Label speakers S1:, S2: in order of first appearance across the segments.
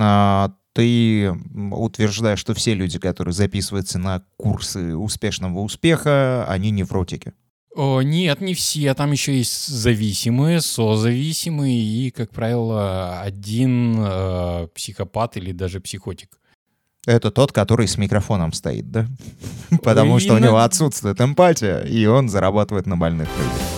S1: А, ты утверждаешь, что все люди, которые записываются на курсы успешного успеха, они невротики.
S2: О, нет, не все. Там еще есть зависимые, созависимые и, как правило, один э, психопат или даже психотик.
S1: Это тот, который с микрофоном стоит, да? Потому что у него отсутствует эмпатия, и он зарабатывает на больных людях.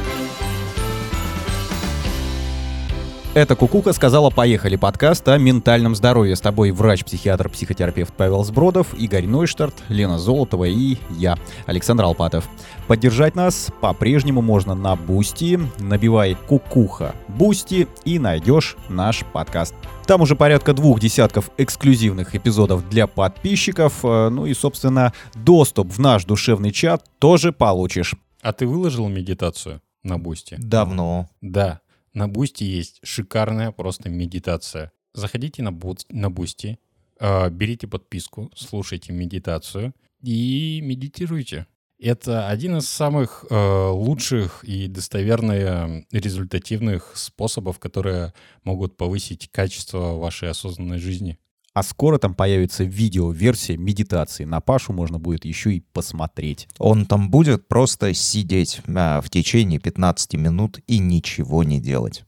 S3: Это Кукуха сказала «Поехали» подкаст о ментальном здоровье. С тобой врач-психиатр, психотерапевт Павел Сбродов, Игорь Нойштарт, Лена Золотова и я, Александр Алпатов. Поддержать нас по-прежнему можно на Boosty. Набивай «Кукуха» Boosty и найдешь наш подкаст. Там уже порядка двух десятков эксклюзивных эпизодов для подписчиков. э, Ну и, собственно, доступ в наш душевный чат тоже получишь.
S2: А ты выложил медитацию на Boosty?
S1: Давно.
S2: Да. На Boosty есть шикарная просто медитация. Заходите на, Boo- Boosty, э, берите подписку, слушайте медитацию и медитируйте. Это один из самых э, лучших и достоверных результативных способов, которые могут повысить качество вашей осознанной жизни.
S3: А скоро там появится видео-версия медитации. На Пашу можно будет еще и посмотреть.
S1: Он там будет просто сидеть а, в течение 15 минут и ничего не делать.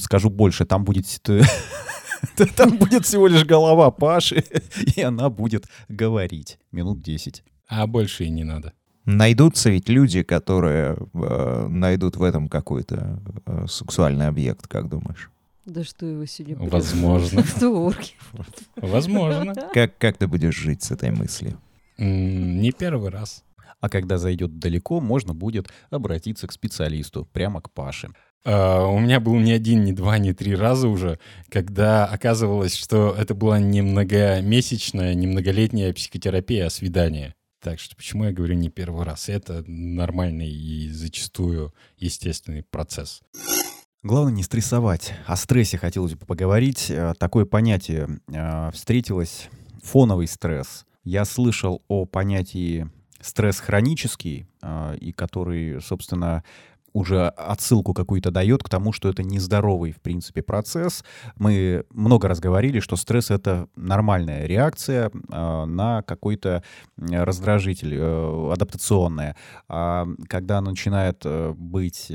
S3: Скажу больше, там будет... Там будет всего лишь голова Паши, и она будет говорить минут 10.
S2: А больше и не надо.
S1: Найдутся ведь люди, которые э, найдут в этом какой-то э, сексуальный объект, как думаешь?
S4: Да что его сегодня
S2: Возможно. Возможно.
S1: Как, как ты будешь жить с этой мыслью?
S2: Не первый раз.
S3: А когда зайдет далеко, можно будет обратиться к специалисту, прямо к Паше.
S2: А, У меня был не один, не два, не три раза уже, когда оказывалось, что это была не многомесячная, не многолетняя психотерапия, а свидание. Так что почему я говорю не первый раз? Это нормальный и зачастую естественный процесс.
S3: Главное не стрессовать. О стрессе хотелось бы поговорить. Э, Такое понятие э, встретилось фоновый стресс. Я слышал о понятии стресс хронический, э, и который, собственно, уже отсылку какую-то дает к тому, что это нездоровый, в принципе, процесс. Мы много раз говорили, что стресс — это нормальная реакция на какой-то раздражитель, адаптационная. А когда начинает быть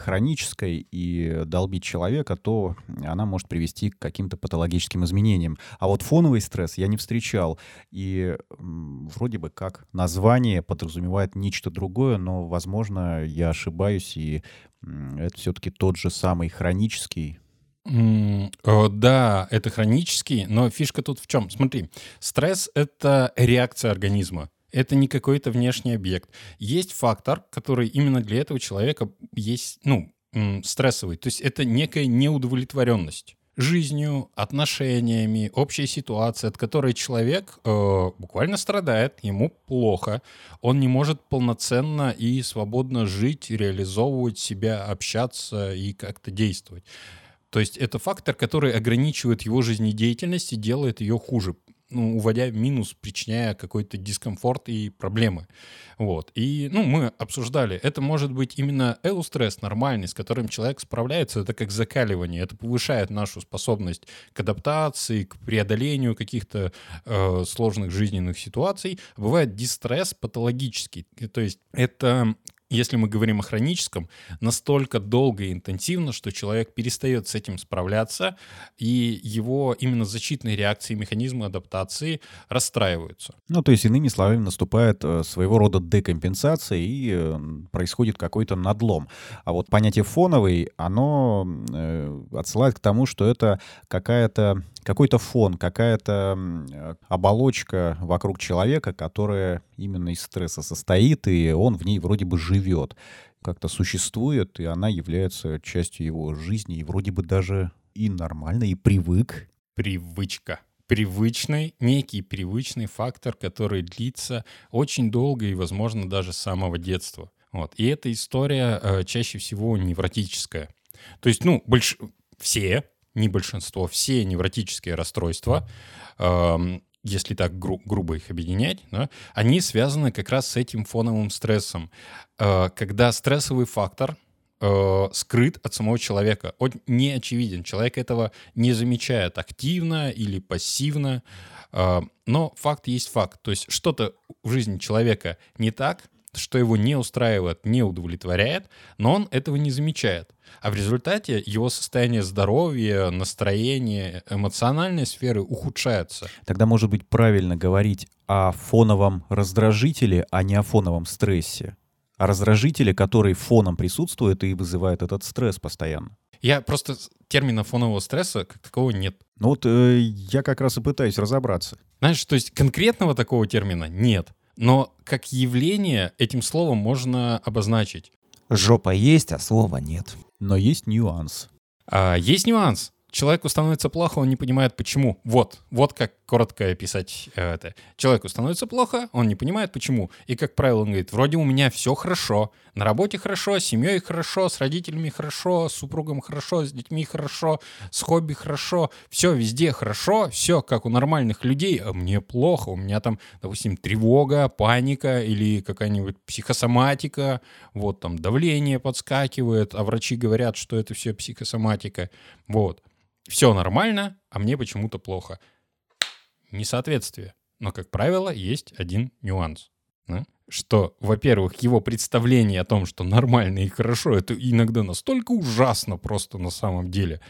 S3: хронической и долбить человека, то она может привести к каким-то патологическим изменениям. А вот фоновый стресс я не встречал. И вроде бы как название подразумевает нечто другое, но, возможно, я ошибаюсь, и это все-таки тот же самый хронический.
S2: Да, это хронический, но фишка тут в чем? Смотри, стресс — это реакция организма. Это не какой-то внешний объект. Есть фактор, который именно для этого человека есть, ну, стрессовый. То есть это некая неудовлетворенность жизнью, отношениями, общей ситуацией, от которой человек э, буквально страдает, ему плохо, он не может полноценно и свободно жить, реализовывать себя, общаться и как-то действовать. То есть это фактор, который ограничивает его жизнедеятельность и делает ее хуже, ну, уводя минус, причиняя какой-то дискомфорт и проблемы. Вот. И, ну, мы обсуждали, это может быть именно эустресс нормальный, с которым человек справляется, это как закаливание, это повышает нашу способность к адаптации, к преодолению каких-то э, сложных жизненных ситуаций. Бывает дистресс патологический, то есть это если мы говорим о хроническом, настолько долго и интенсивно, что человек перестает с этим справляться, и его именно защитные реакции, механизмы адаптации расстраиваются.
S3: Ну, то есть, иными словами, наступает э, своего рода декомпенсация и э, происходит какой-то надлом. А вот понятие фоновый, оно э, отсылает к тому, что это какая-то какой-то фон, какая-то оболочка вокруг человека, которая именно из стресса состоит, и он в ней вроде бы живет, как-то существует, и она является частью его жизни, и вроде бы даже и нормально, и привык.
S2: Привычка. Привычный, некий привычный фактор, который длится очень долго и, возможно, даже с самого детства. Вот. И эта история э, чаще всего невротическая. То есть, ну, больш... все, не большинство, все невротические расстройства, э, если так гру- грубо их объединять, да, они связаны как раз с этим фоновым стрессом. Э, когда стрессовый фактор э, скрыт от самого человека, он не очевиден, человек этого не замечает активно или пассивно, э, но факт есть факт. То есть что-то в жизни человека не так, что его не устраивает, не удовлетворяет, но он этого не замечает. А в результате его состояние здоровья, настроение, эмоциональной сферы ухудшается.
S3: Тогда, может быть, правильно говорить о фоновом раздражителе, а не о фоновом стрессе. О раздражителе, который фоном присутствует и вызывает этот стресс постоянно.
S2: Я просто термина фонового стресса как такового нет.
S3: Ну вот э, я как раз и пытаюсь разобраться.
S2: Знаешь, то есть конкретного такого термина нет. Но как явление этим словом можно обозначить.
S1: Жопа есть, а слова нет.
S3: Но есть нюанс.
S2: А, есть нюанс. Человеку становится плохо, он не понимает почему. Вот, вот как коротко описать э, это. Человеку становится плохо, он не понимает почему. И, как правило, он говорит, вроде у меня все хорошо. На работе хорошо, с семьей хорошо, с родителями хорошо, с супругом хорошо, с детьми хорошо, с хобби хорошо. Все везде хорошо, все как у нормальных людей, а мне плохо. У меня там, допустим, тревога, паника или какая-нибудь психосоматика. Вот там давление подскакивает, а врачи говорят, что это все психосоматика. Вот все нормально, а мне почему-то плохо. Несоответствие. Но, как правило, есть один нюанс. Да? Что, во-первых, его представление о том, что нормально и хорошо, это иногда настолько ужасно просто на самом деле.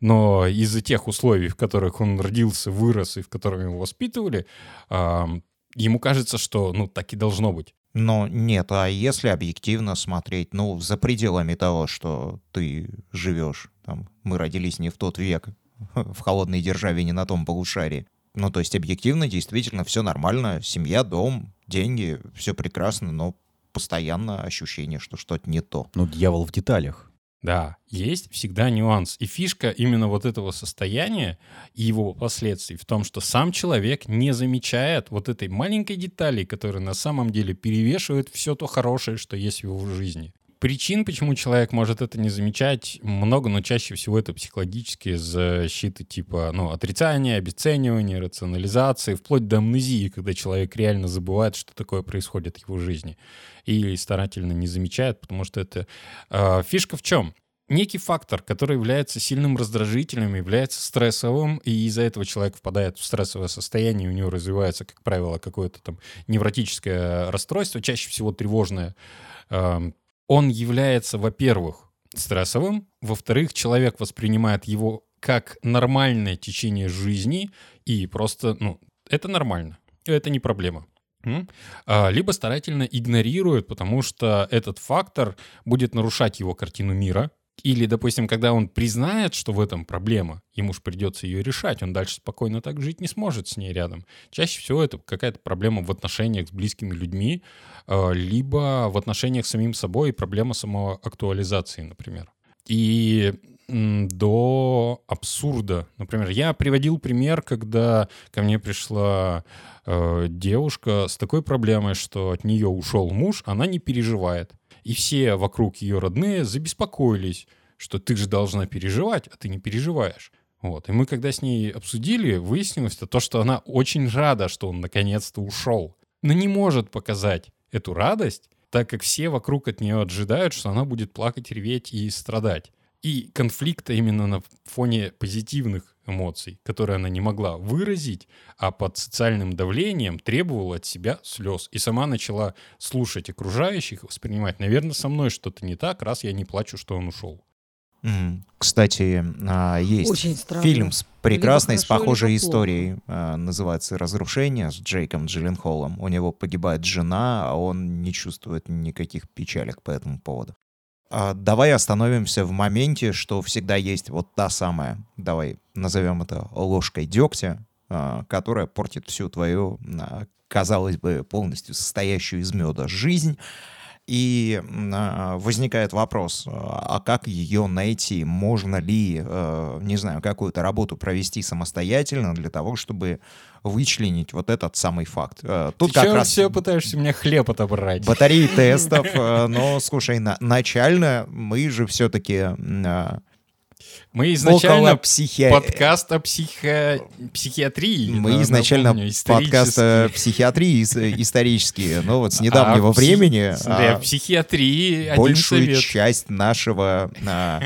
S2: Но из-за тех условий, в которых он родился, вырос и в которых его воспитывали, ему кажется, что ну так и должно быть.
S1: Но нет, а если объективно смотреть, ну, за пределами того, что ты живешь, там, мы родились не в тот век, в холодной державе, не на том полушарии. Ну, то есть объективно действительно все нормально, семья, дом, деньги, все прекрасно, но постоянно ощущение, что что-то не то.
S3: Ну, дьявол в деталях.
S2: Да, есть всегда нюанс. И фишка именно вот этого состояния и его последствий в том, что сам человек не замечает вот этой маленькой детали, которая на самом деле перевешивает все то хорошее, что есть в его жизни. Причин, почему человек может это не замечать, много, но чаще всего это психологические защиты типа ну, отрицания, обесценивания, рационализации, вплоть до амнезии, когда человек реально забывает, что такое происходит в его жизни. И старательно не замечает, потому что это... Э, фишка в чем? некий фактор, который является сильным раздражителем, является стрессовым, и из-за этого человек впадает в стрессовое состояние, у него развивается, как правило, какое-то там невротическое расстройство, чаще всего тревожное, он является, во-первых, стрессовым, во-вторых, человек воспринимает его как нормальное течение жизни, и просто, ну, это нормально, это не проблема. А, либо старательно игнорирует, потому что этот фактор будет нарушать его картину мира, или, допустим, когда он признает, что в этом проблема, ему же придется ее решать, он дальше спокойно так жить не сможет с ней рядом. Чаще всего это какая-то проблема в отношениях с близкими людьми, э, либо в отношениях с самим собой, проблема самоактуализации, например. И до абсурда. Например, я приводил пример, когда ко мне пришла э, девушка с такой проблемой, что от нее ушел муж, она не переживает. И все вокруг ее родные забеспокоились, что ты же должна переживать, а ты не переживаешь. Вот. И мы, когда с ней обсудили, выяснилось то, что она очень рада, что он наконец-то ушел. Но не может показать эту радость, так как все вокруг от нее ожидают, что она будет плакать, реветь и страдать. И конфликта именно на фоне позитивных эмоций, которые она не могла выразить, а под социальным давлением требовала от себя слез. И сама начала слушать окружающих, воспринимать, наверное, со мной что-то не так, раз я не плачу, что он ушел.
S1: Кстати, а, есть фильм с прекрасной, с похожей историей. А, называется «Разрушение» с Джейком Джилленхолом. У него погибает жена, а он не чувствует никаких печалек по этому поводу. А, давай остановимся в моменте, что всегда есть вот та самая, давай назовем это ложкой дегтя, а, которая портит всю твою, а, казалось бы, полностью состоящую из меда жизнь. И а, возникает вопрос, а как ее найти? Можно ли, э, не знаю, какую-то работу провести самостоятельно для того, чтобы вычленить вот этот самый факт?
S2: Э, тут Ты как раз все пытаешься меня хлеб отобрать.
S1: Батареи тестов, э, но, слушай, начально мы же все-таки
S2: мы изначально психи... подкаст о психо... психиатрии.
S1: Мы изначально помню, подкаст о психиатрии исторические, но вот с недавнего а времени...
S2: Смотри, а, психиатрии
S1: большую
S2: совет.
S1: часть нашего... А,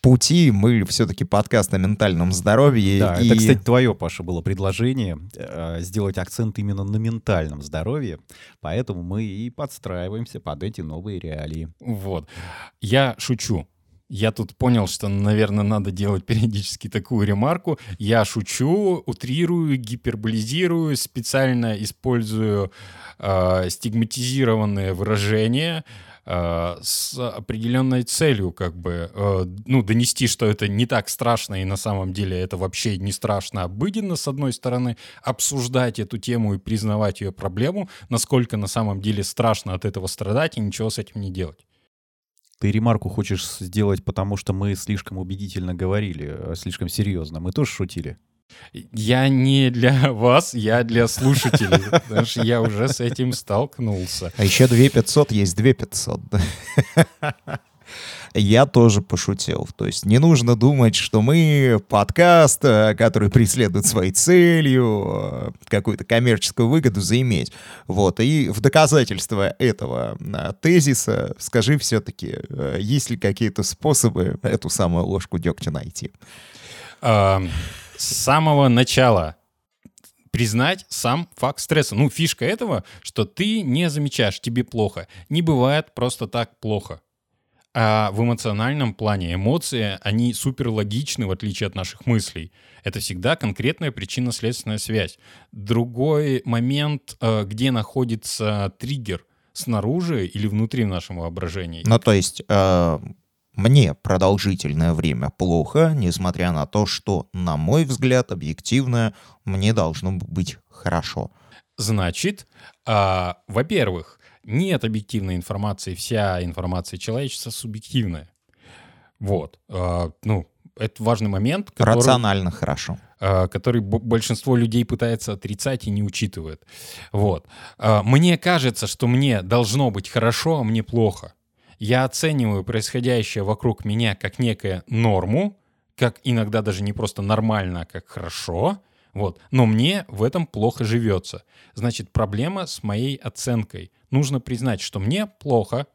S1: пути мы все-таки подкаст о ментальном здоровье.
S3: Да, и... это, кстати, твое, Паша, было предложение э, сделать акцент именно на ментальном здоровье, поэтому мы и подстраиваемся под эти новые реалии.
S2: Вот. Я шучу. Я тут понял, что, наверное, надо делать периодически такую ремарку. Я шучу, утрирую, гиперболизирую, специально использую э, стигматизированные выражения э, с определенной целью, как бы, э, ну, донести, что это не так страшно, и на самом деле это вообще не страшно, обыденно, с одной стороны, обсуждать эту тему и признавать ее проблему, насколько на самом деле страшно от этого страдать и ничего с этим не делать.
S3: Ты ремарку хочешь сделать, потому что мы слишком убедительно говорили, э, слишком серьезно. Мы тоже шутили.
S2: Я не для вас, я для слушателей, потому что я уже с этим столкнулся.
S1: А еще 2500 есть 2500. я тоже пошутил. То есть не нужно думать, что мы подкаст, э, который преследует своей целью, э, какую-то коммерческую выгоду заиметь. Вот. И в доказательство этого э, тезиса скажи все-таки, есть ли какие-то способы эту самую ложку дегтя найти?
S2: с самого начала признать сам факт стресса. Ну, фишка этого, что ты не замечаешь, тебе плохо. Не бывает просто так плохо. А в эмоциональном плане эмоции, они супер логичны, в отличие от наших мыслей. Это всегда конкретная причинно-следственная связь. Другой момент, э, где находится триггер, снаружи или внутри в нашем воображении.
S1: Ну, то есть э, мне продолжительное время плохо, несмотря на то, что, на мой взгляд, объективно, мне должно быть хорошо.
S2: Значит, э, во-первых, нет объективной информации, вся информация человечества субъективная. Вот. А, ну, это важный момент.
S1: Который, Рационально хорошо.
S2: А, который большинство людей пытается отрицать и не учитывает. Вот. А, мне кажется, что мне должно быть хорошо, а мне плохо. Я оцениваю происходящее вокруг меня как некое норму, как иногда даже не просто нормально, а как хорошо. Вот. Но мне в этом плохо живется. Значит, проблема с моей оценкой нужно признать, что мне плохо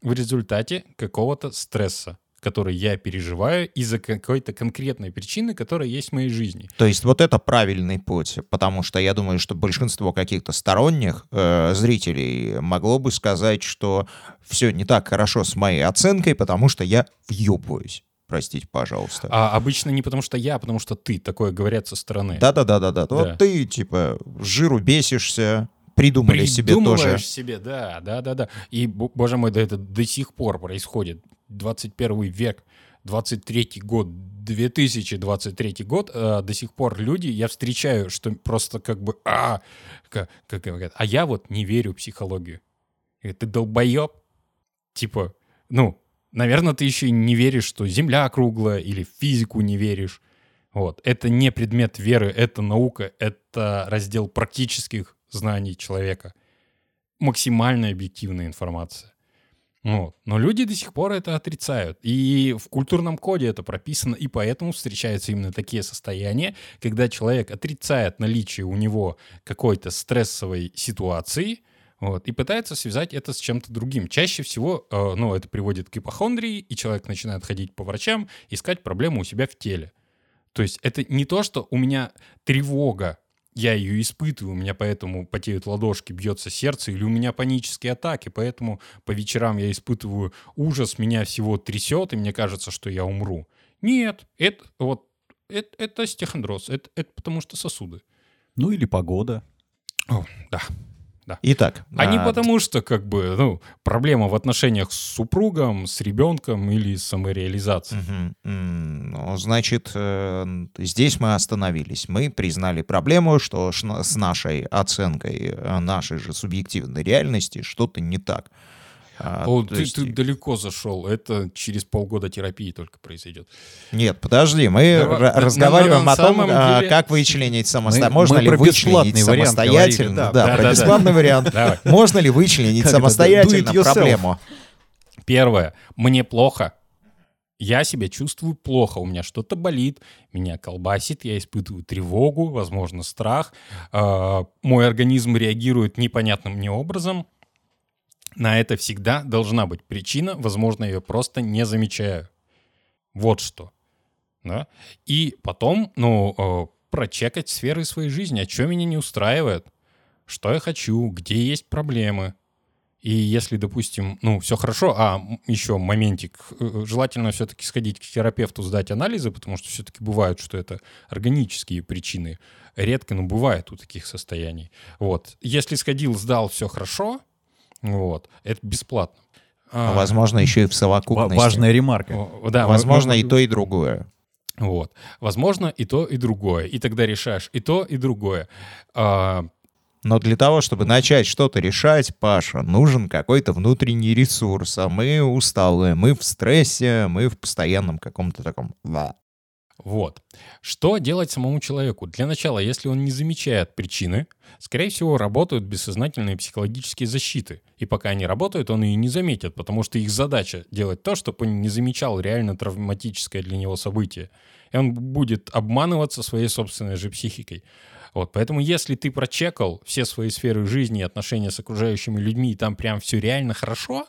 S2: в результате какого-то стресса который я переживаю из-за какой-то конкретной причины, которая есть в моей жизни.
S1: То есть вот это правильный путь, потому что я думаю, что большинство каких-то сторонних э, зрителей могло бы сказать, что все не так хорошо с моей оценкой, потому что я въебываюсь. Простите, пожалуйста.
S2: А обычно не потому что я, а потому что ты, такое говорят со стороны.
S1: Да-да-да-да-да. Вот ты, типа, жиру бесишься, придумали себе тоже.
S2: себе, да, да, да, да. И, боже мой, да это до сих пор происходит. 21 век, 23 год, 2023 год, э, до сих пор люди, я встречаю, что просто как бы, а, как, как говорят, а я вот не верю в психологию. И ты долбоеб? Типа, ну, наверное, ты еще не веришь, что Земля круглая, или в физику не веришь. Вот. Это не предмет веры, это наука, это раздел практических знаний человека. Максимально объективная информация. Вот. Но люди до сих пор это отрицают. И в культурном коде это прописано, и поэтому встречаются именно такие состояния, когда человек отрицает наличие у него какой-то стрессовой ситуации, вот, и пытается связать это с чем-то другим. Чаще всего, э, ну, это приводит к ипохондрии, и человек начинает ходить по врачам, искать проблему у себя в теле. То есть это не то, что у меня тревога я ее испытываю, у меня поэтому потеют ладошки, бьется сердце, или у меня панические атаки, поэтому по вечерам я испытываю ужас, меня всего трясет, и мне кажется, что я умру. Нет, это вот это, это стехондроз, это, это потому что сосуды.
S3: Ну или погода.
S2: О, да, да.
S1: Итак.
S2: А, а не потому, что как бы ну, проблема в отношениях с супругом, с ребенком или самореализацией.
S1: Угу. Ну, значит, э, здесь мы остановились. Мы признали проблему, что с нашей оценкой э, нашей же субъективной реальности что-то не так.
S2: А, О, ты, есть... ты далеко зашел. Это через полгода терапии только произойдет.
S1: Нет, подожди, мы Давай, разговариваем на, на, на о том, а, деле... как вычленить самостоятельно. Можно мы ли вычленить самостоятельно? Да, да, да, про да, бесплатный да. вариант. Можно ли вычленить самостоятельно проблему?
S2: Первое. Мне плохо. Я себя чувствую плохо, у меня что-то болит, меня колбасит, я испытываю тревогу, возможно, страх. Э, мой организм реагирует непонятным мне образом. На это всегда должна быть причина, возможно, я ее просто не замечаю. Вот что. Да? И потом, ну, э, прочекать сферы своей жизни, а что меня не устраивает, что я хочу, где есть проблемы, и если, допустим, ну, все хорошо, а еще моментик, э, желательно все-таки сходить к терапевту, сдать анализы, потому что все-таки бывают, что это органические причины. Редко, но бывает у таких состояний. Вот. Если сходил, сдал, все хорошо, вот, это бесплатно.
S1: А, возможно, еще и в совокупности.
S3: Важная ремарка.
S1: Да, возможно, и то, и другое.
S2: Вот. Возможно, и то, и другое. И тогда решаешь и то, и другое. А,
S1: но для того, чтобы начать что-то решать, Паша, нужен какой-то внутренний ресурс. А мы усталые, мы в стрессе, мы в постоянном каком-то таком...
S2: Вот. Что делать самому человеку? Для начала, если он не замечает причины, скорее всего, работают бессознательные психологические защиты. И пока они работают, он и не заметит, потому что их задача делать то, чтобы он не замечал реально травматическое для него событие. И он будет обманываться своей собственной же психикой. Вот, поэтому если ты прочекал все свои сферы жизни и отношения с окружающими людьми, и там прям все реально хорошо,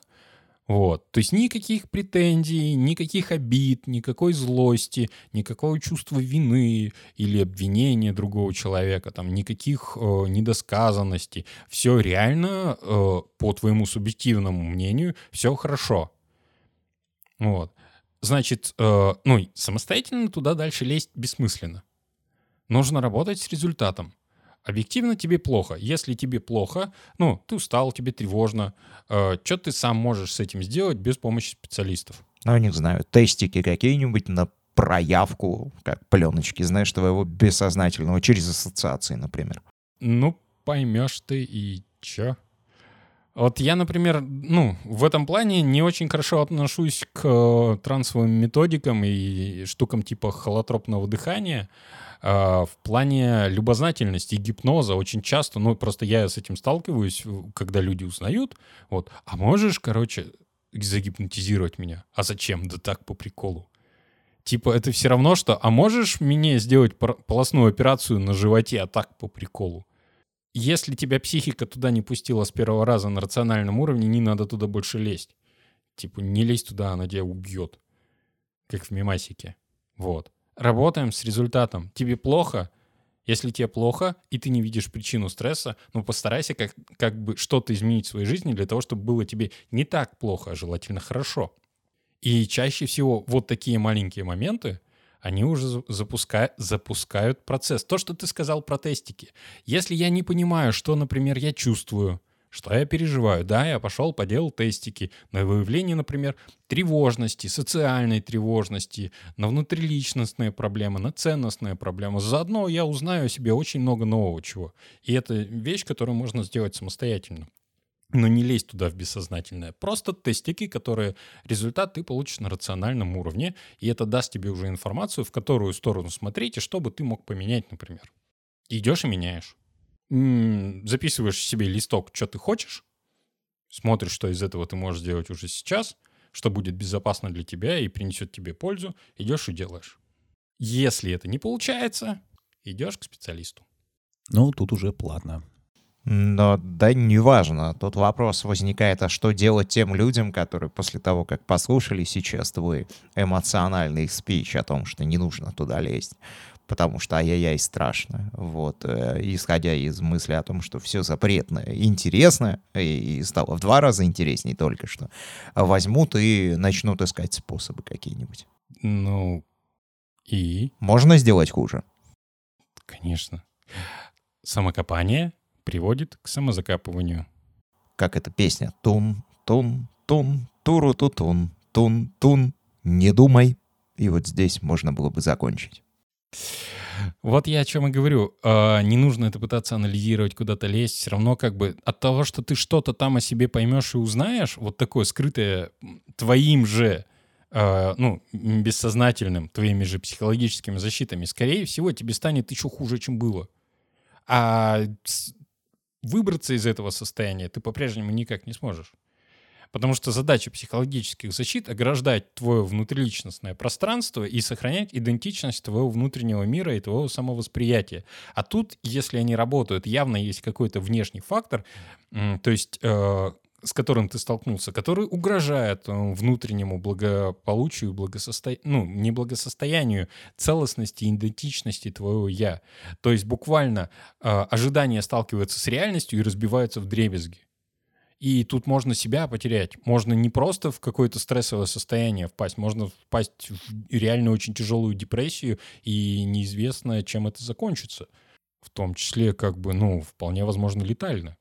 S2: вот. То есть никаких претензий, никаких обид, никакой злости, никакого чувства вины или обвинения другого человека, там, никаких э, недосказанностей. Все реально, э, по твоему субъективному мнению, все хорошо. Вот. Значит, э, ну, самостоятельно туда дальше лезть бессмысленно. Нужно работать с результатом. Объективно тебе плохо. Если тебе плохо, ну, ты устал, тебе тревожно, э, что ты сам можешь с этим сделать без помощи специалистов?
S1: Ну, не знаю, тестики какие-нибудь на проявку, как пленочки, знаешь, твоего бессознательного, через ассоциации, например.
S2: Ну, поймешь ты и чё? Вот я, например, ну, в этом плане не очень хорошо отношусь к э, трансовым методикам и штукам типа холотропного дыхания, в плане любознательности и гипноза очень часто, ну, просто я с этим сталкиваюсь, когда люди узнают, вот, а можешь, короче, загипнотизировать меня? А зачем? Да так, по приколу. Типа, это все равно, что, а можешь мне сделать полостную операцию на животе, а так, по приколу? Если тебя психика туда не пустила с первого раза на рациональном уровне, не надо туда больше лезть. Типа, не лезь туда, она тебя убьет. Как в мемасике. Вот работаем с результатом. Тебе плохо, если тебе плохо, и ты не видишь причину стресса, ну постарайся как, как бы что-то изменить в своей жизни для того, чтобы было тебе не так плохо, а желательно хорошо. И чаще всего вот такие маленькие моменты, они уже запускают, запускают процесс. То, что ты сказал про тестики. Если я не понимаю, что, например, я чувствую, что я переживаю? Да, я пошел, поделал тестики на выявление, например, тревожности, социальной тревожности, на внутриличностные проблемы, на ценностные проблемы. Заодно я узнаю о себе очень много нового чего. И это вещь, которую можно сделать самостоятельно. Но не лезь туда в бессознательное. Просто тестики, которые результат ты получишь на рациональном уровне, и это даст тебе уже информацию, в которую сторону смотреть, и что ты мог поменять, например. Идешь и меняешь записываешь себе листок, что ты хочешь, смотришь, что из этого ты можешь сделать уже сейчас, что будет безопасно для тебя и принесет тебе пользу, идешь и делаешь. Если это не получается, идешь к специалисту.
S3: Ну, тут уже платно.
S1: Но да, неважно. Тут вопрос возникает, а что делать тем людям, которые после того, как послушали сейчас твой эмоциональный спич о том, что не нужно туда лезть, потому что ай-яй-яй страшно. Вот, э, исходя из мысли о том, что все запретное интересно, и стало в два раза интереснее только что, возьмут и начнут искать способы какие-нибудь.
S2: Ну, и?
S1: Можно сделать хуже?
S2: Конечно. Самокопание приводит к самозакапыванию.
S1: Как эта песня? Тун, тун, тун, туру ту тун, тун, тун, не думай. И вот здесь можно было бы закончить.
S2: Вот я о чем и говорю. А, не нужно это пытаться анализировать, куда-то лезть. Все равно как бы от того, что ты что-то там о себе поймешь и узнаешь, вот такое скрытое твоим же, а, ну, бессознательным, твоими же психологическими защитами, скорее всего, тебе станет еще хуже, чем было. А выбраться из этого состояния ты по-прежнему никак не сможешь. Потому что задача психологических защит — ограждать твое внутриличностное пространство и сохранять идентичность твоего внутреннего мира и твоего самовосприятия. А тут, если они работают, явно есть какой-то внешний фактор, то есть э, с которым ты столкнулся, который угрожает э, внутреннему благополучию, благососто... ну, не благосостоянию, целостности, идентичности твоего «я». То есть буквально э, ожидания сталкиваются с реальностью и разбиваются в дребезги. И тут можно себя потерять. Можно не просто в какое-то стрессовое состояние впасть, можно впасть в реально очень тяжелую депрессию, и неизвестно, чем это закончится. В том числе, как бы, ну, вполне возможно, летально.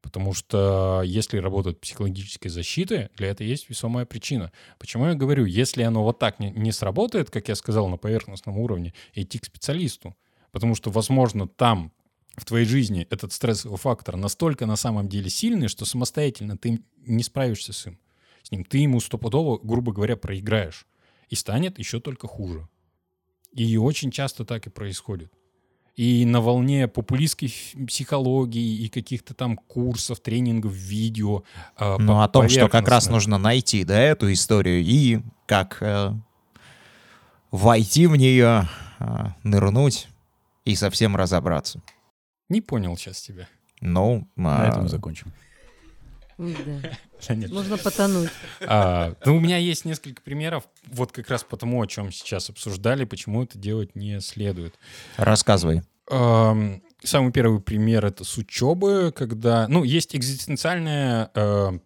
S2: Потому что если работают психологические защиты, для этого есть весомая причина. Почему я говорю, если оно вот так не, не сработает, как я сказал, на поверхностном уровне, идти к специалисту. Потому что, возможно, там в твоей жизни этот стрессовый фактор настолько на самом деле сильный, что самостоятельно ты не справишься с, им, с ним. Ты ему стопудово, грубо говоря, проиграешь. И станет еще только хуже. И очень часто так и происходит. И на волне популистской психологии и каких-то там курсов, тренингов, видео.
S1: Э, ну, о том, что как раз нужно найти, да, эту историю и как э, войти в нее, э, нырнуть и совсем разобраться.
S2: Не понял сейчас тебя.
S1: Ну,
S3: на а... этом закончим.
S4: Да. Можно потонуть.
S2: А, ну, у меня есть несколько примеров, вот как раз потому, о чем сейчас обсуждали, почему это делать не следует.
S1: Рассказывай.
S2: А, самый первый пример — это с учебы, когда... Ну, есть экзистенциальная э,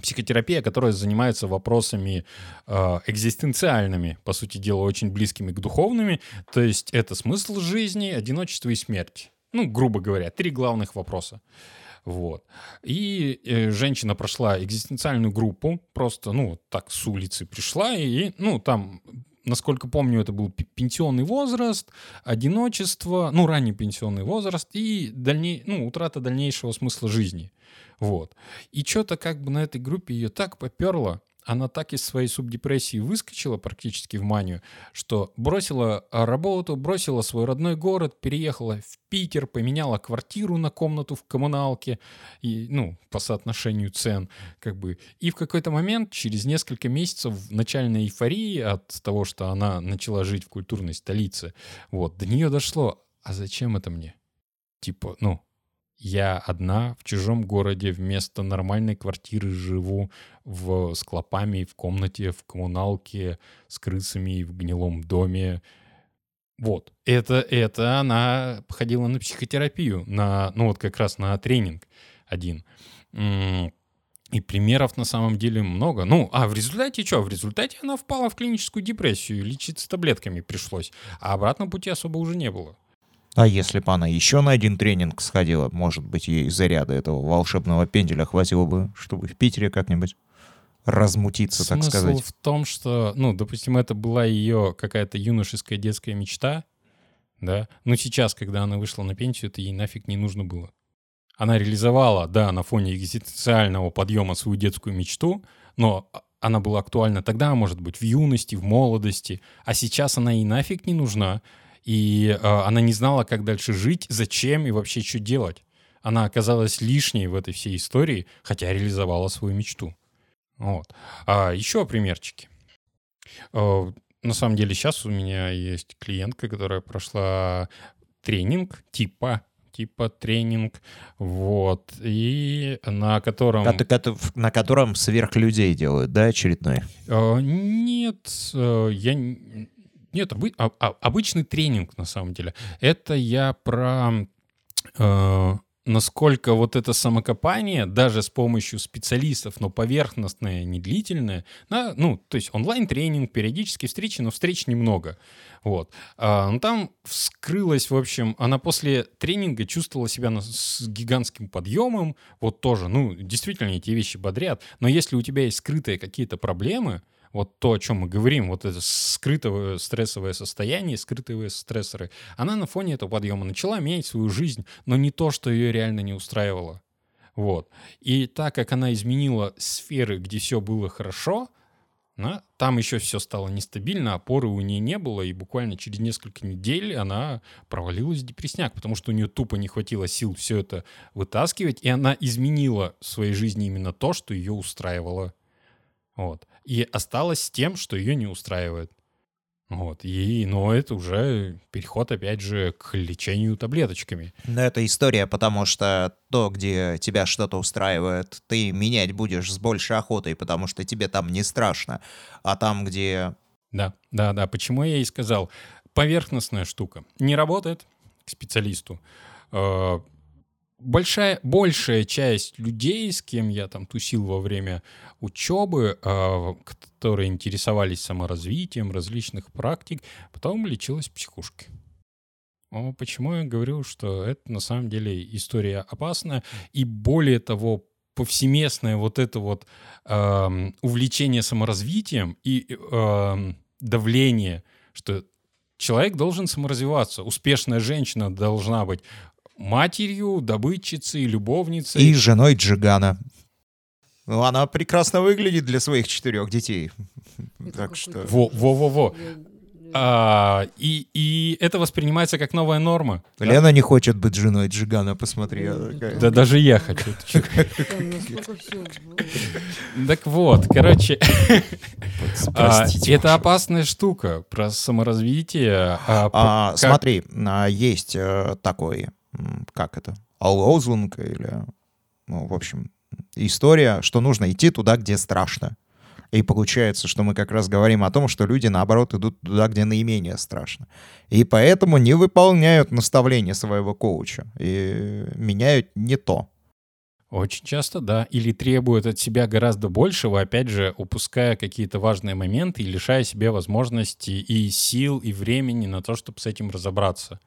S2: психотерапия, которая занимается вопросами э, экзистенциальными, по сути дела, очень близкими к духовными. То есть это смысл жизни, одиночество и смерть. Ну, грубо говоря, три главных вопроса. Вот. И э, женщина прошла экзистенциальную группу, просто, ну, так, с улицы пришла, и, ну, там, насколько помню, это был пенсионный возраст, одиночество, ну, ранний пенсионный возраст и дальней, ну, утрата дальнейшего смысла жизни. Вот. И что-то как бы на этой группе ее так поперло, она так из своей субдепрессии выскочила практически в манию, что бросила работу, бросила свой родной город, переехала в Питер, поменяла квартиру на комнату в коммуналке, и, ну, по соотношению цен, как бы. И в какой-то момент, через несколько месяцев начальной эйфории от того, что она начала жить в культурной столице, вот, до нее дошло, а зачем это мне? Типа, ну, я одна в чужом городе вместо нормальной квартиры живу в, с клопами в комнате, в коммуналке, с крысами в гнилом доме. Вот. Это, это она походила на психотерапию, на, ну вот как раз на тренинг один. И примеров на самом деле много. Ну, а в результате что? В результате она впала в клиническую депрессию, лечиться таблетками пришлось. А обратного пути особо уже не было.
S1: А если бы она еще на один тренинг сходила, может быть, ей заряда этого волшебного пенделя хватило бы, чтобы в Питере как-нибудь размутиться,
S2: Смысл
S1: так сказать.
S2: в том, что, ну, допустим, это была ее какая-то юношеская детская мечта, да, но сейчас, когда она вышла на пенсию, это ей нафиг не нужно было. Она реализовала, да, на фоне экзистенциального подъема свою детскую мечту, но она была актуальна тогда, может быть, в юности, в молодости, а сейчас она ей нафиг не нужна, и э, она не знала, как дальше жить, зачем и вообще что делать. Она оказалась лишней в этой всей истории, хотя реализовала свою мечту. Вот. А еще примерчики. Э, на самом деле сейчас у меня есть клиентка, которая прошла тренинг типа типа тренинг, вот, и на котором...
S1: На котором сверхлюдей делают, да, очередной?
S2: Нет, э, я нет, обы, а, а, обычный тренинг на самом деле. Это я про э, насколько вот это самокопание, даже с помощью специалистов, но поверхностное, не длительное, на, ну, то есть онлайн-тренинг, периодические встречи, но встреч немного. Вот. А, ну, там вскрылась, в общем, она после тренинга чувствовала себя на, с гигантским подъемом, вот тоже, ну, действительно, эти вещи бодрят, но если у тебя есть скрытые какие-то проблемы, вот то, о чем мы говорим, вот это скрытое стрессовое состояние, скрытые стрессоры, она на фоне этого подъема начала менять свою жизнь, но не то, что ее реально не устраивало. Вот. И так как она изменила сферы, где все было хорошо, да, там еще все стало нестабильно, опоры у нее не было, и буквально через несколько недель она провалилась в депресняк, потому что у нее тупо не хватило сил все это вытаскивать, и она изменила в своей жизни именно то, что ее устраивало. Вот. И осталась с тем, что ее не устраивает. Вот. И, но это уже переход, опять же, к лечению таблеточками.
S1: Но это история, потому что то, где тебя что-то устраивает, ты менять будешь с большей охотой, потому что тебе там не страшно. А там, где...
S2: Да, да, да. Почему я и сказал, поверхностная штука. Не работает к специалисту. Э, большая, большая часть людей, с кем я там тусил во время учебы, э, которые интересовались саморазвитием различных практик, потом лечилась в психушке. Почему я говорю, что это на самом деле история опасная, и более того, повсеместное вот это вот э, увлечение саморазвитием и э, давление, что человек должен саморазвиваться, успешная женщина должна быть матерью, добытчицей, любовницей.
S1: И женой Джигана. Ну, она прекрасно выглядит для своих четырех детей. Так что...
S2: Во-во-во-во. А, и, и это воспринимается как новая норма.
S1: Лена да? не хочет быть женой Джигана, посмотри.
S2: Да даже я хочу. Так вот, короче, а, это опасная штука про саморазвитие.
S1: А, а, смотри, есть э, такой как это, лозунг или, ну, в общем, история, что нужно идти туда, где страшно. И получается, что мы как раз говорим о том, что люди, наоборот, идут туда, где наименее страшно. И поэтому не выполняют наставления своего коуча и меняют не то.
S2: Очень часто, да. Или требуют от себя гораздо большего, опять же, упуская какие-то важные моменты и лишая себе возможности и сил, и времени на то, чтобы с этим разобраться.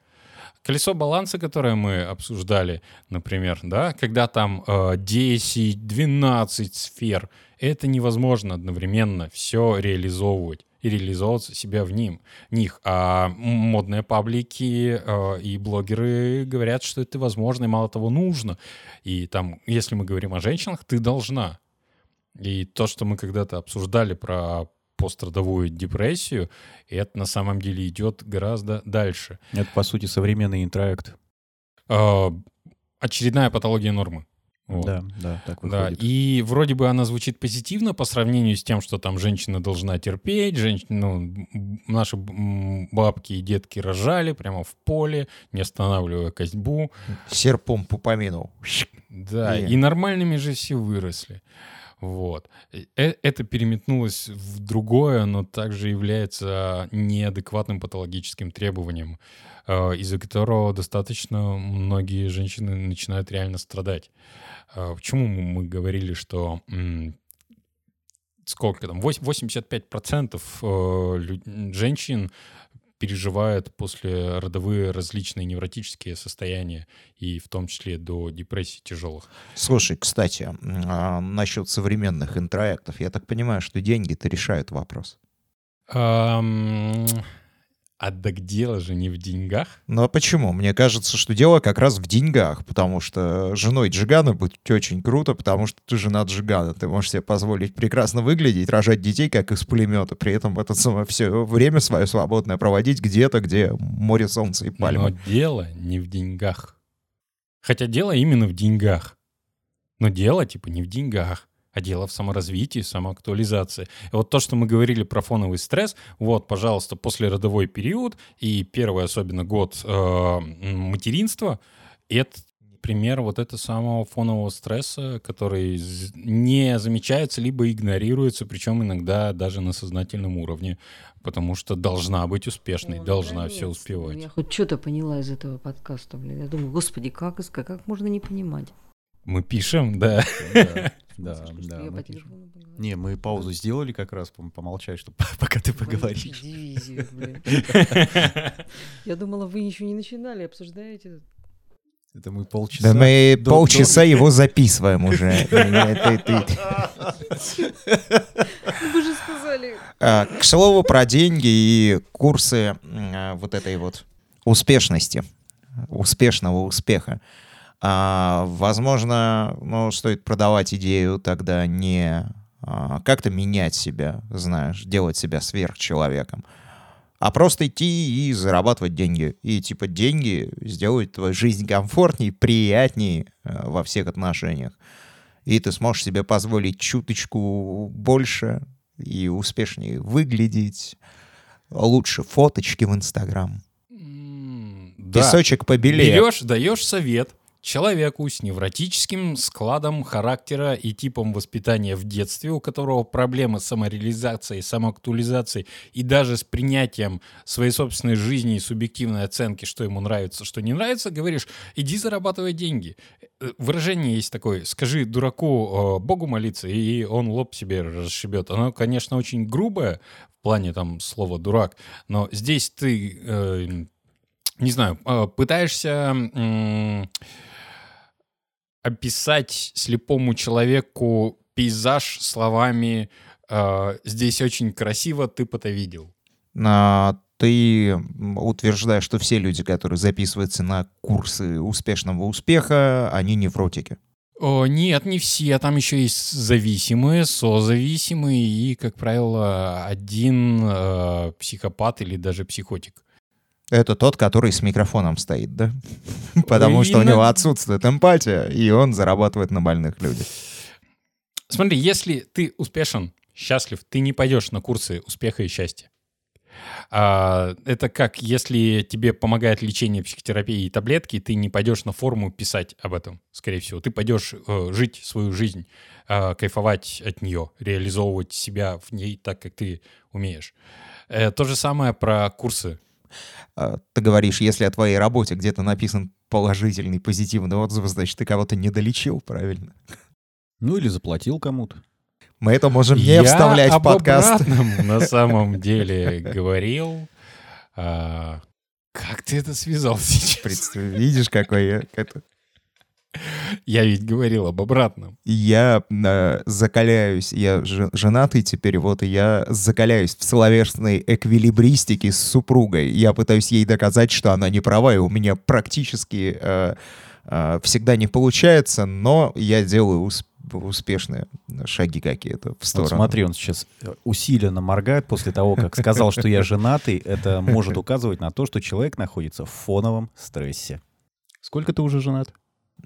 S2: Колесо баланса, которое мы обсуждали, например, да, когда там э, 10-12 сфер, это невозможно одновременно все реализовывать и реализовываться себя в ним, них. А модные паблики э, и блогеры говорят, что это возможно и мало того нужно. И там, если мы говорим о женщинах, ты должна. И то, что мы когда-то обсуждали про пострадовую депрессию, и это на самом деле идет гораздо дальше.
S3: Это, по сути, современный интроект.
S2: А, очередная патология нормы.
S3: Вот. Да, да, так выходит.
S2: Да, и вроде бы она звучит позитивно по сравнению с тем, что там женщина должна терпеть, женщина, ну, наши бабки и детки рожали прямо в поле, не останавливая костьбу.
S1: Серпом по помину.
S2: Да, и, и нормальными же все выросли. Вот. Э, это переметнулось в другое, но также является неадекватным патологическим требованием, э, из-за которого достаточно многие женщины начинают реально страдать. Э, почему мы говорили, что сколько там, 85% женщин переживают после родовые различные невротические состояния, и в том числе до депрессии тяжелых.
S1: Слушай, кстати, а, насчет современных интроектов, я так понимаю, что деньги-то решают вопрос.
S2: Um, а так дело же не в деньгах.
S1: Ну а почему? Мне кажется, что дело как раз в деньгах, потому что женой Джигана будет очень круто, потому что ты жена Джигана. Ты можешь себе позволить прекрасно выглядеть, рожать детей, как из пулемета, при этом это самое все время свое свободное проводить где-то, где море, солнца и пальмы.
S2: Но дело не в деньгах. Хотя дело именно в деньгах. Но дело типа не в деньгах а дело в саморазвитии, самоактуализации. И вот то, что мы говорили про фоновый стресс, вот, пожалуйста, после родовой период и первый особенно год э, материнства, это пример вот этого самого фонового стресса, который не замечается либо игнорируется, причем иногда даже на сознательном уровне, потому что должна быть успешной, О, должна все успевать.
S4: Я хоть что-то поняла из этого подкаста, блин. Я думаю, господи, как, как можно не понимать?
S2: Мы пишем, да.
S3: Да, да. Мы Не, мы паузу сделали как раз, помолчать, чтобы пока ты поговоришь.
S4: Я думала, вы еще не начинали, обсуждаете
S3: это мы полчаса.
S1: Да мы до, полчаса до... его записываем уже.
S4: Вы же сказали.
S1: А, к слову про деньги и курсы а, вот этой вот успешности, успешного успеха. А, возможно, ну, стоит продавать идею тогда не а, как-то менять себя, знаешь, делать себя сверхчеловеком, а просто идти и зарабатывать деньги. И типа деньги сделают твою жизнь комфортнее, приятнее а, во всех отношениях. И ты сможешь себе позволить чуточку больше и успешнее выглядеть, лучше фоточки в Инстаграм.
S2: Да.
S1: Песочек побелее.
S2: Берешь, даешь совет человеку с невротическим складом характера и типом воспитания в детстве, у которого проблемы с самореализацией, самоактуализацией и даже с принятием своей собственной жизни и субъективной оценки, что ему нравится, что не нравится, говоришь, иди зарабатывай деньги. Э, Выражение есть такое, скажи дураку э, Богу молиться, и он лоб себе расшибет. Оно, конечно, очень грубое в плане там слова дурак, но здесь ты э, не знаю, э, пытаешься м, описать слепому человеку пейзаж словами э, «здесь очень красиво, ты это видел».
S1: А, ты утверждаешь, что все люди, которые записываются на курсы успешного успеха, они невротики.
S2: О, нет, не все. Там еще есть зависимые, созависимые и, как правило, один э, психопат или даже психотик.
S1: Это тот, который с микрофоном стоит, да? Потому что у него отсутствует эмпатия, и он зарабатывает на больных людях.
S2: Смотри, если ты успешен, счастлив, ты не пойдешь на курсы успеха и счастья. А, это как если тебе помогает лечение психотерапии и таблетки, ты не пойдешь на форуму писать об этом, скорее всего. Ты пойдешь э, жить свою жизнь, э, кайфовать от нее, реализовывать себя в ней так, как ты умеешь. Э, то же самое про курсы.
S1: А, Ты говоришь, если о твоей работе где-то написан положительный, позитивный отзыв, значит, ты кого-то не долечил, правильно?
S3: Ну или заплатил кому-то.
S1: Мы это можем не
S2: Я
S1: вставлять в подкаст.
S2: на самом деле говорил. А, Как ты это связал сейчас?
S1: Представь, видишь, какой я... это-
S2: Я ведь говорил об обратном.
S1: Я э, закаляюсь, я же- женатый теперь, вот, и я закаляюсь в словесной эквилибристике с супругой. Я пытаюсь ей доказать, что она не права, и у меня практически э, э, всегда не получается, но я делаю усп- успешные шаги какие-то в
S3: Вот
S1: сторону.
S3: смотри, он сейчас э, усиленно моргает после того, как сказал, что я женатый. Это может указывать на то, что человек находится в фоновом стрессе. Сколько ты уже женат?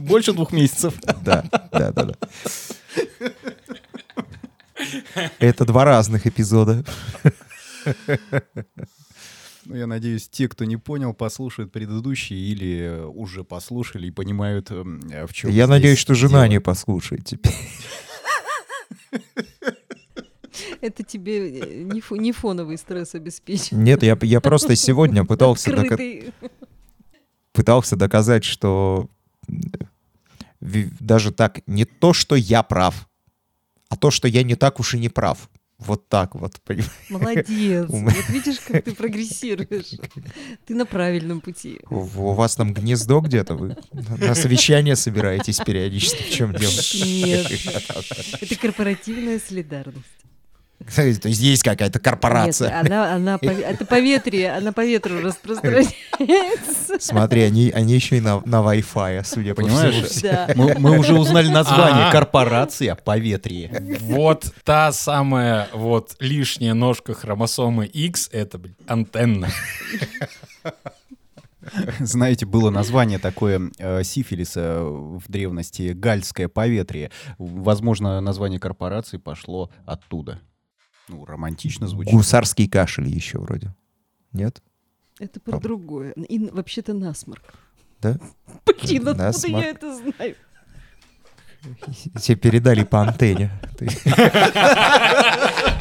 S3: Больше двух месяцев.
S1: Да, да, да, да. Это два разных эпизода.
S3: Ну, я надеюсь, те, кто не понял, послушают предыдущие или э, уже послушали и понимают, эм, э, в чем
S1: Я
S3: здесь
S1: надеюсь, что жена
S3: дело.
S1: не послушает теперь.
S4: Это тебе э, не, фо- не фоновый стресс обеспечен.
S1: Нет, я, я просто сегодня пытался,
S4: Открытый.
S1: Пытался доказать, что даже так, не то, что я прав, а то, что я не так уж и не прав. Вот так вот, понимаешь?
S4: Молодец. Вот видишь, как ты прогрессируешь. Ты на правильном пути.
S1: У, у вас там гнездо где-то, вы на совещание собираетесь периодически, в чем дело?
S4: Нет. Это корпоративная солидарность.
S1: То есть есть какая-то корпорация.
S4: Нет, она, она, по- это по ветре, она по ветру распространяется.
S1: Смотри, они, они еще и на, на Wi-Fi, судя по
S3: Понимаешь?
S1: всему.
S4: Да.
S3: Мы, мы уже узнали название.
S2: А.
S3: Корпорация поветрие.
S2: Вот та самая вот лишняя ножка хромосомы X, это, блин, антенна.
S3: Знаете, было название такое э, сифилиса в древности гальское поветрие. Возможно, название корпорации пошло оттуда. Ну, романтично звучит.
S1: Гусарский кашель еще вроде. Нет?
S4: Это про другое. И вообще-то насморк.
S1: Да?
S4: Блин, откуда
S1: Насморк.
S4: я это знаю?
S1: Тебе передали по антенне.